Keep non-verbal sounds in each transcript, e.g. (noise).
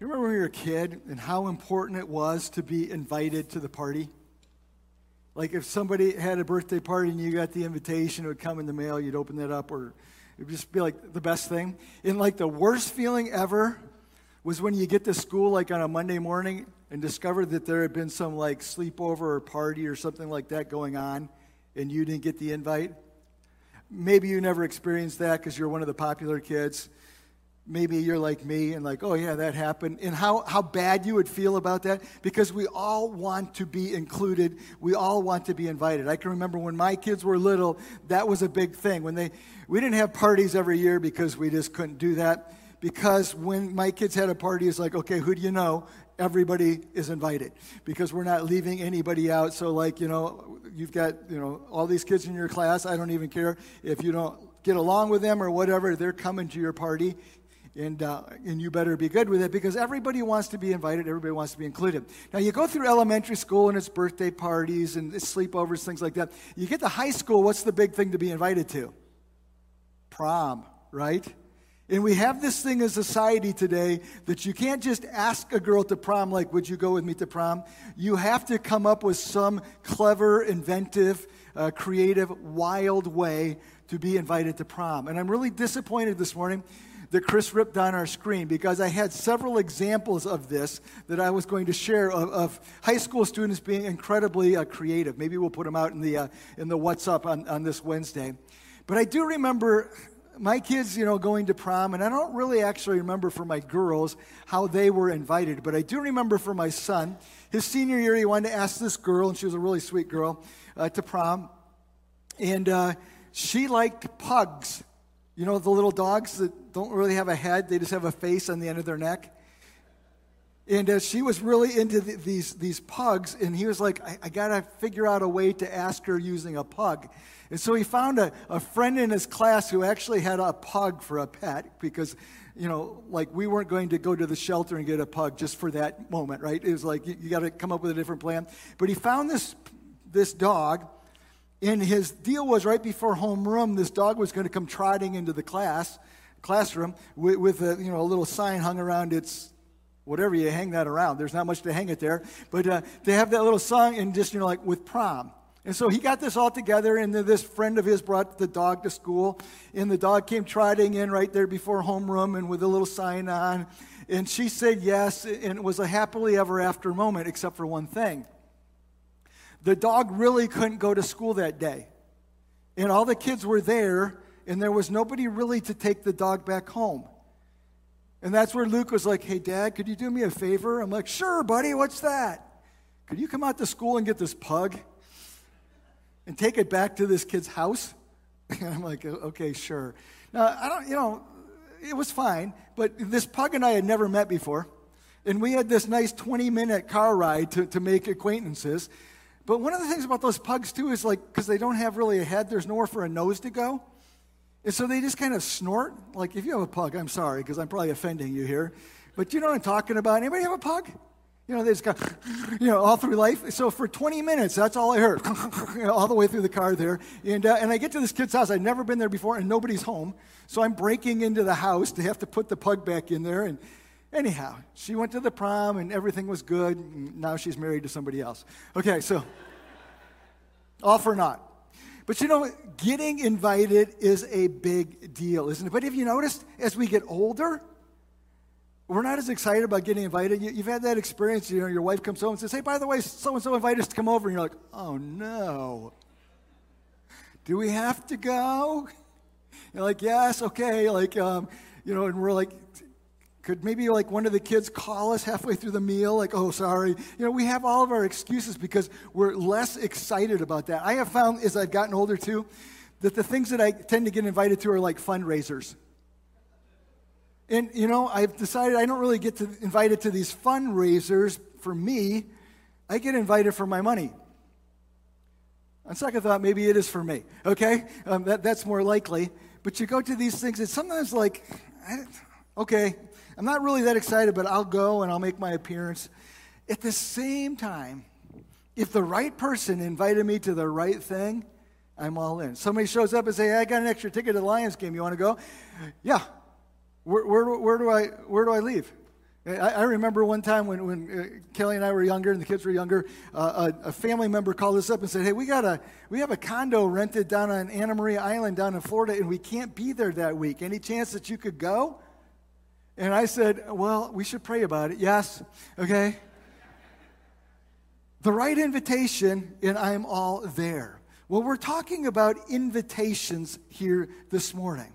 You remember when you were a kid and how important it was to be invited to the party? Like if somebody had a birthday party and you got the invitation, it would come in the mail, you'd open it up, or it would just be like the best thing. And like the worst feeling ever was when you get to school like on a Monday morning and discover that there had been some like sleepover or party or something like that going on and you didn't get the invite. Maybe you never experienced that because you're one of the popular kids maybe you're like me and like, oh yeah, that happened, and how, how bad you would feel about that because we all want to be included. We all want to be invited. I can remember when my kids were little, that was a big thing. When they, we didn't have parties every year because we just couldn't do that. Because when my kids had a party, it's like, okay, who do you know? Everybody is invited because we're not leaving anybody out. So, like, you know, you've got, you know, all these kids in your class. I don't even care if you don't get along with them or whatever, they're coming to your party and, uh, and you better be good with it because everybody wants to be invited, everybody wants to be included. Now, you go through elementary school and it's birthday parties and sleepovers, things like that. You get to high school, what's the big thing to be invited to? Prom, right? And we have this thing as society today that you can't just ask a girl to prom, like, would you go with me to prom? You have to come up with some clever, inventive, uh, creative, wild way to be invited to prom. And I'm really disappointed this morning that Chris ripped on our screen because I had several examples of this that I was going to share of, of high school students being incredibly uh, creative. Maybe we'll put them out in the, uh, in the What's Up on, on this Wednesday. But I do remember my kids, you know, going to prom, and I don't really actually remember for my girls how they were invited, but I do remember for my son, his senior year, he wanted to ask this girl, and she was a really sweet girl, uh, to prom. And uh, she liked pugs. You know, the little dogs that don't really have a head, they just have a face on the end of their neck. And uh, she was really into the, these, these pugs, and he was like, I, I got to figure out a way to ask her using a pug. And so he found a, a friend in his class who actually had a pug for a pet because, you know, like we weren't going to go to the shelter and get a pug just for that moment, right? It was like you, you got to come up with a different plan. But he found this, this dog and his deal was right before homeroom, this dog was going to come trotting into the class classroom with, with a you know a little sign hung around its whatever you hang that around. There's not much to hang it there, but uh, they have that little song and just you know like with prom. And so he got this all together, and then this friend of his brought the dog to school, and the dog came trotting in right there before homeroom and with a little sign on. And she said yes, and it was a happily ever after moment, except for one thing. The dog really couldn't go to school that day. And all the kids were there, and there was nobody really to take the dog back home. And that's where Luke was like, Hey, Dad, could you do me a favor? I'm like, Sure, buddy, what's that? Could you come out to school and get this pug and take it back to this kid's house? (laughs) And I'm like, Okay, sure. Now, I don't, you know, it was fine, but this pug and I had never met before. And we had this nice 20 minute car ride to, to make acquaintances. But one of the things about those pugs, too, is like, because they don't have really a head, there's nowhere for a nose to go. And so they just kind of snort. Like, if you have a pug, I'm sorry, because I'm probably offending you here. But you know what I'm talking about? Anybody have a pug? You know, they just go, you know, all through life. So for 20 minutes, that's all I heard, (laughs) you know, all the way through the car there. And, uh, and I get to this kid's house. I've never been there before, and nobody's home. So I'm breaking into the house to have to put the pug back in there. And Anyhow, she went to the prom and everything was good. Now she's married to somebody else. Okay, so off or not. But you know, getting invited is a big deal, isn't it? But have you noticed as we get older, we're not as excited about getting invited. You, have had that experience. You know, your wife comes home and says, "Hey, by the way, so and so invited us to come over," and you're like, "Oh no, do we have to go?" You're like, "Yes, okay." Like, um, you know, and we're like, could maybe like one of the kids call us halfway through the meal, like, oh, sorry? You know, we have all of our excuses because we're less excited about that. I have found as I've gotten older too that the things that I tend to get invited to are like fundraisers. And, you know, I've decided I don't really get to invited to these fundraisers for me. I get invited for my money. On second thought, maybe it is for me, okay? Um, that, that's more likely. But you go to these things, it's sometimes like, okay, I'm not really that excited, but I'll go and I'll make my appearance. At the same time, if the right person invited me to the right thing, I'm all in. Somebody shows up and say, hey, I got an extra ticket to the Lions game. You want to go? Yeah. Where, where, where, do I, where do I leave? I, I remember one time when, when uh, Kelly and I were younger and the kids were younger, uh, a, a, family member called us up and said, Hey, we, got a, we have a condo rented down on Anna Maria Island down in Florida, and we can't be there that week. Any chance that you could go? And I said, Well, we should pray about it. Yes. Okay. the right invitation, and I'm all there. Well, we're talking about invitations here this morning.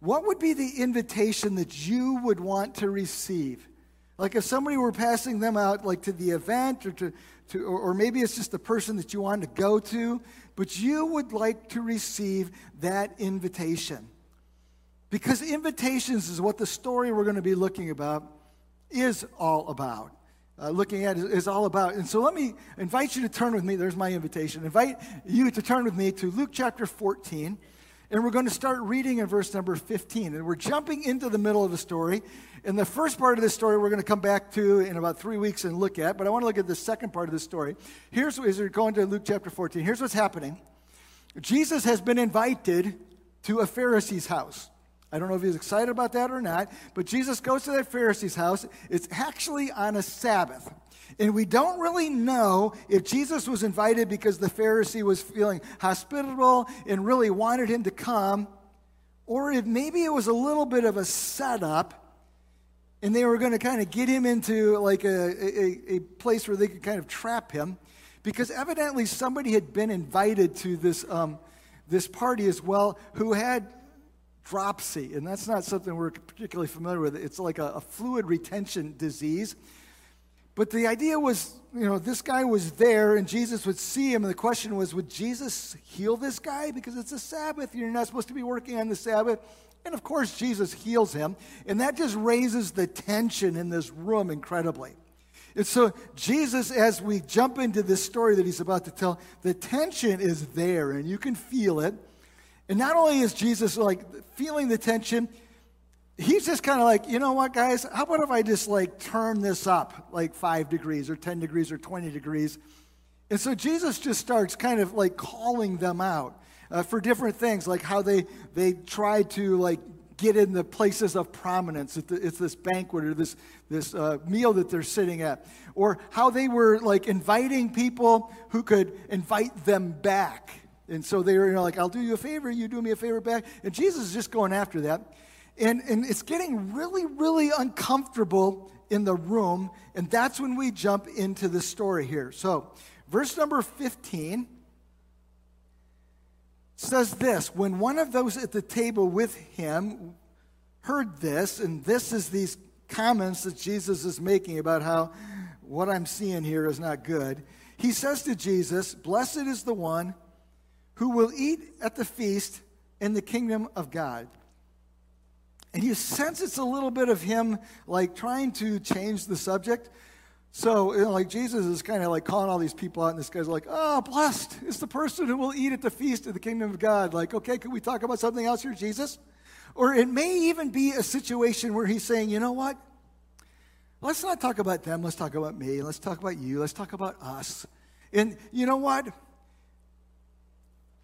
What would be the invitation that you would want to receive? Like if somebody were passing them out, like to the event, or to, to or maybe it's just the person that you want to go to, but you would like to receive that invitation. Because invitations is what the story we're going to be looking about is all about. Uh, looking at is, is all about. And so let me invite you to turn with me. There's my invitation. Invite you to turn with me to Luke chapter 14. And we're going to start reading in verse number 15. And we're jumping into the middle of the story. And the first part of the story we're going to come back to in about three weeks and look at. But I want to look at the second part of the story. Here's we're going to Luke chapter 14. Here's what's happening Jesus has been invited to a Pharisee's house. I don't know if he's excited about that or not, but Jesus goes to that Pharisee's house. It's actually on a Sabbath. And we don't really know if Jesus was invited because the Pharisee was feeling hospitable and really wanted him to come, or if maybe it was a little bit of a setup and they were going to kind of get him into like a, a, a, place where they could kind of trap him because evidently somebody had been invited to this, um, this party as well who had dropsy and that's not something we're particularly familiar with it's like a, a fluid retention disease but the idea was, you know, this guy was there and Jesus would see him. And the question was, would Jesus heal this guy? Because it's a Sabbath. You're not supposed to be working on the Sabbath. And of course, Jesus heals him. And that just raises the tension in this room incredibly. And so, Jesus, as we jump into this story that he's about to tell, the tension is there and you can feel it. And not only is Jesus like feeling the tension, he's just kind of like, you know what, guys? How about if I just like turn this up like five degrees or 10 degrees or 20 degrees? And so Jesus just starts kind of like calling them out uh, for different things, like how they, they try to like get in the places of prominence. It's this banquet or this, this uh, meal that they're sitting at. Or how they were like inviting people who could invite them back. And so they were you know, like, I'll do you a favor, you do me a favor back. And Jesus is just going after that. And, and it's getting really, really uncomfortable in the room. And that's when we jump into the story here. So, verse number 15 says this When one of those at the table with him heard this, and this is these comments that Jesus is making about how what I'm seeing here is not good, he says to Jesus, Blessed is the one who will eat at the feast in the kingdom of God. And you sense it's a little bit of him like trying to change the subject. So, you know, like Jesus is kind of like calling all these people out, and this guy's like, "Oh, blessed is the person who will eat at the feast of the kingdom of God." Like, okay, could we talk about something else here, Jesus? Or it may even be a situation where he's saying, "You know what? Let's not talk about them. Let's talk about me. Let's talk about you. Let's talk about us." And you know what?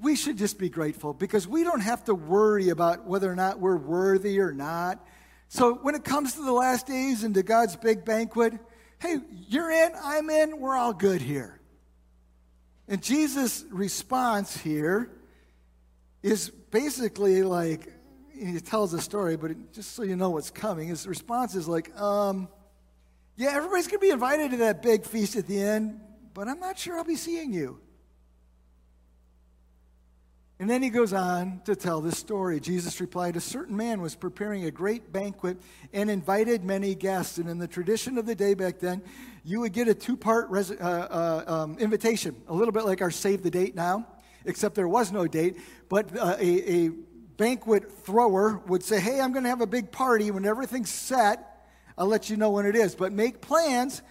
We should just be grateful because we don't have to worry about whether or not we're worthy or not. So when it comes to the last days and to God's big banquet, hey, you're in, I'm in, we're all good here. And Jesus' response here is basically like, he tells a story, but just so you know what's coming, his response is like, um, yeah, everybody's going to be invited to that big feast at the end, but I'm not sure I'll be seeing you. And then he goes on to tell this story. Jesus replied, A certain man was preparing a great banquet and invited many guests. And in the tradition of the day back then, you would get a two part res- uh, uh, um, invitation, a little bit like our Save the Date now, except there was no date. But uh, a, a banquet thrower would say, Hey, I'm going to have a big party. When everything's set, I'll let you know when it is. But make plans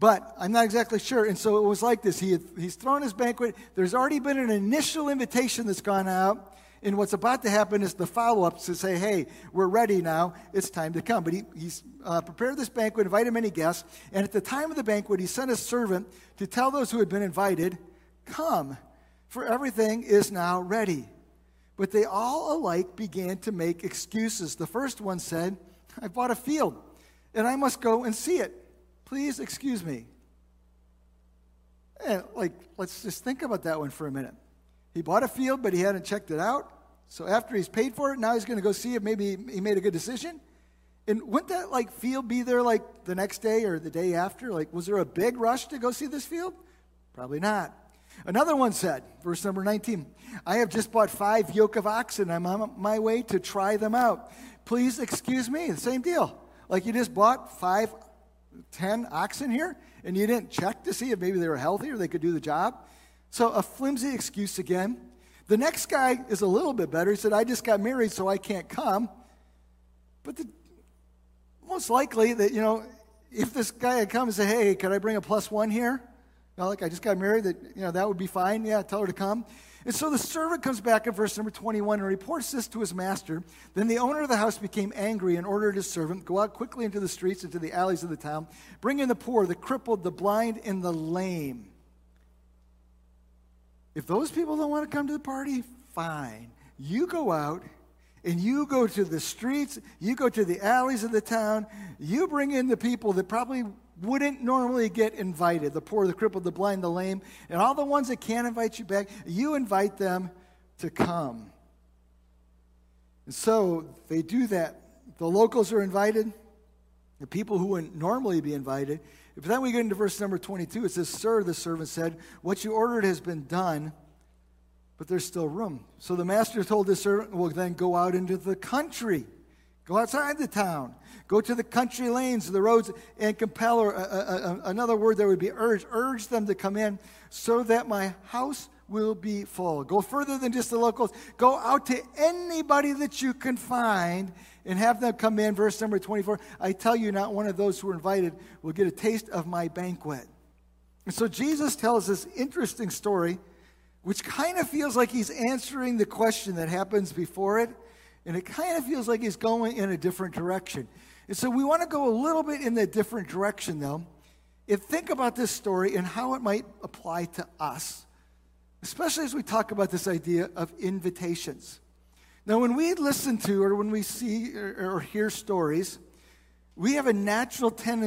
but I'm not exactly sure. And so it was like this. He had, he's thrown his banquet. There's already been an initial invitation that's gone out. And what's about to happen is the follow up to say, hey, we're ready now. It's time to come. But he, he's uh, prepared this banquet, invited many guests. And at the time of the banquet, he sent a servant to tell those who had been invited, come, for everything is now ready. But they all alike began to make excuses. The first one said, I bought a field and I must go and see it. Please excuse me. And like, let's just think about that one for a minute. He bought a field, but he hadn't checked it out. So after he's paid for it, now he's going to go see if maybe he made a good decision. And wouldn't that like field be there like the next day or the day after? Like, was there a big rush to go see this field? Probably not. Another one said, verse number 19, I have just bought five yoke of oxen. I'm on my way to try them out. Please excuse me. The same deal. Like you just bought five, ten oxen here, and you didn't check to see if maybe they were healthy or they could do the job. So a flimsy excuse again. The next guy is a little bit better. He said, I just got married, so I can't come. But the, most likely that, you know, if this guy had come and said, hey, could I bring a plus one here? You know, like I just got married, that, you know, that would be fine. Yeah, tell her to come. And so the servant comes back in verse number 21 and reports this to his master. Then the owner of the house became angry and ordered his servant, Go out quickly into the streets, into the alleys of the town, bring in the poor, the crippled, the blind, and the lame. If those people don't want to come to the party, fine. You go out and you go to the streets, you go to the alleys of the town, you bring in the people that probably wouldn't normally get invited the poor, the crippled, the blind, the lame, and all the ones that can't invite you back, you invite them to come. And so they do that. The locals are invited, the people who wouldn't normally be invited. But then we get into verse number 22. It says, Sir, the servant said, What you ordered has been done, but there's still room. So the master told his servant, Well, then go out into the country, go outside the town Go to the country lanes, the roads, and compel, or uh, uh, uh, another word that would be urge, urge them to come in so that my house will be full. Go further than just the locals. Go out to anybody that you can find and have them come in. Verse number 24 I tell you, not one of those who are invited will get a taste of my banquet. And so Jesus tells this interesting story, which kind of feels like he's answering the question that happens before it, and it kind of feels like he's going in a different direction. And so we want to go a little bit in a different direction, though, and think about this story and how it might apply to us, especially as we talk about this idea of invitations. Now, when we listen to or when we see or, or hear stories, we have a natural tendency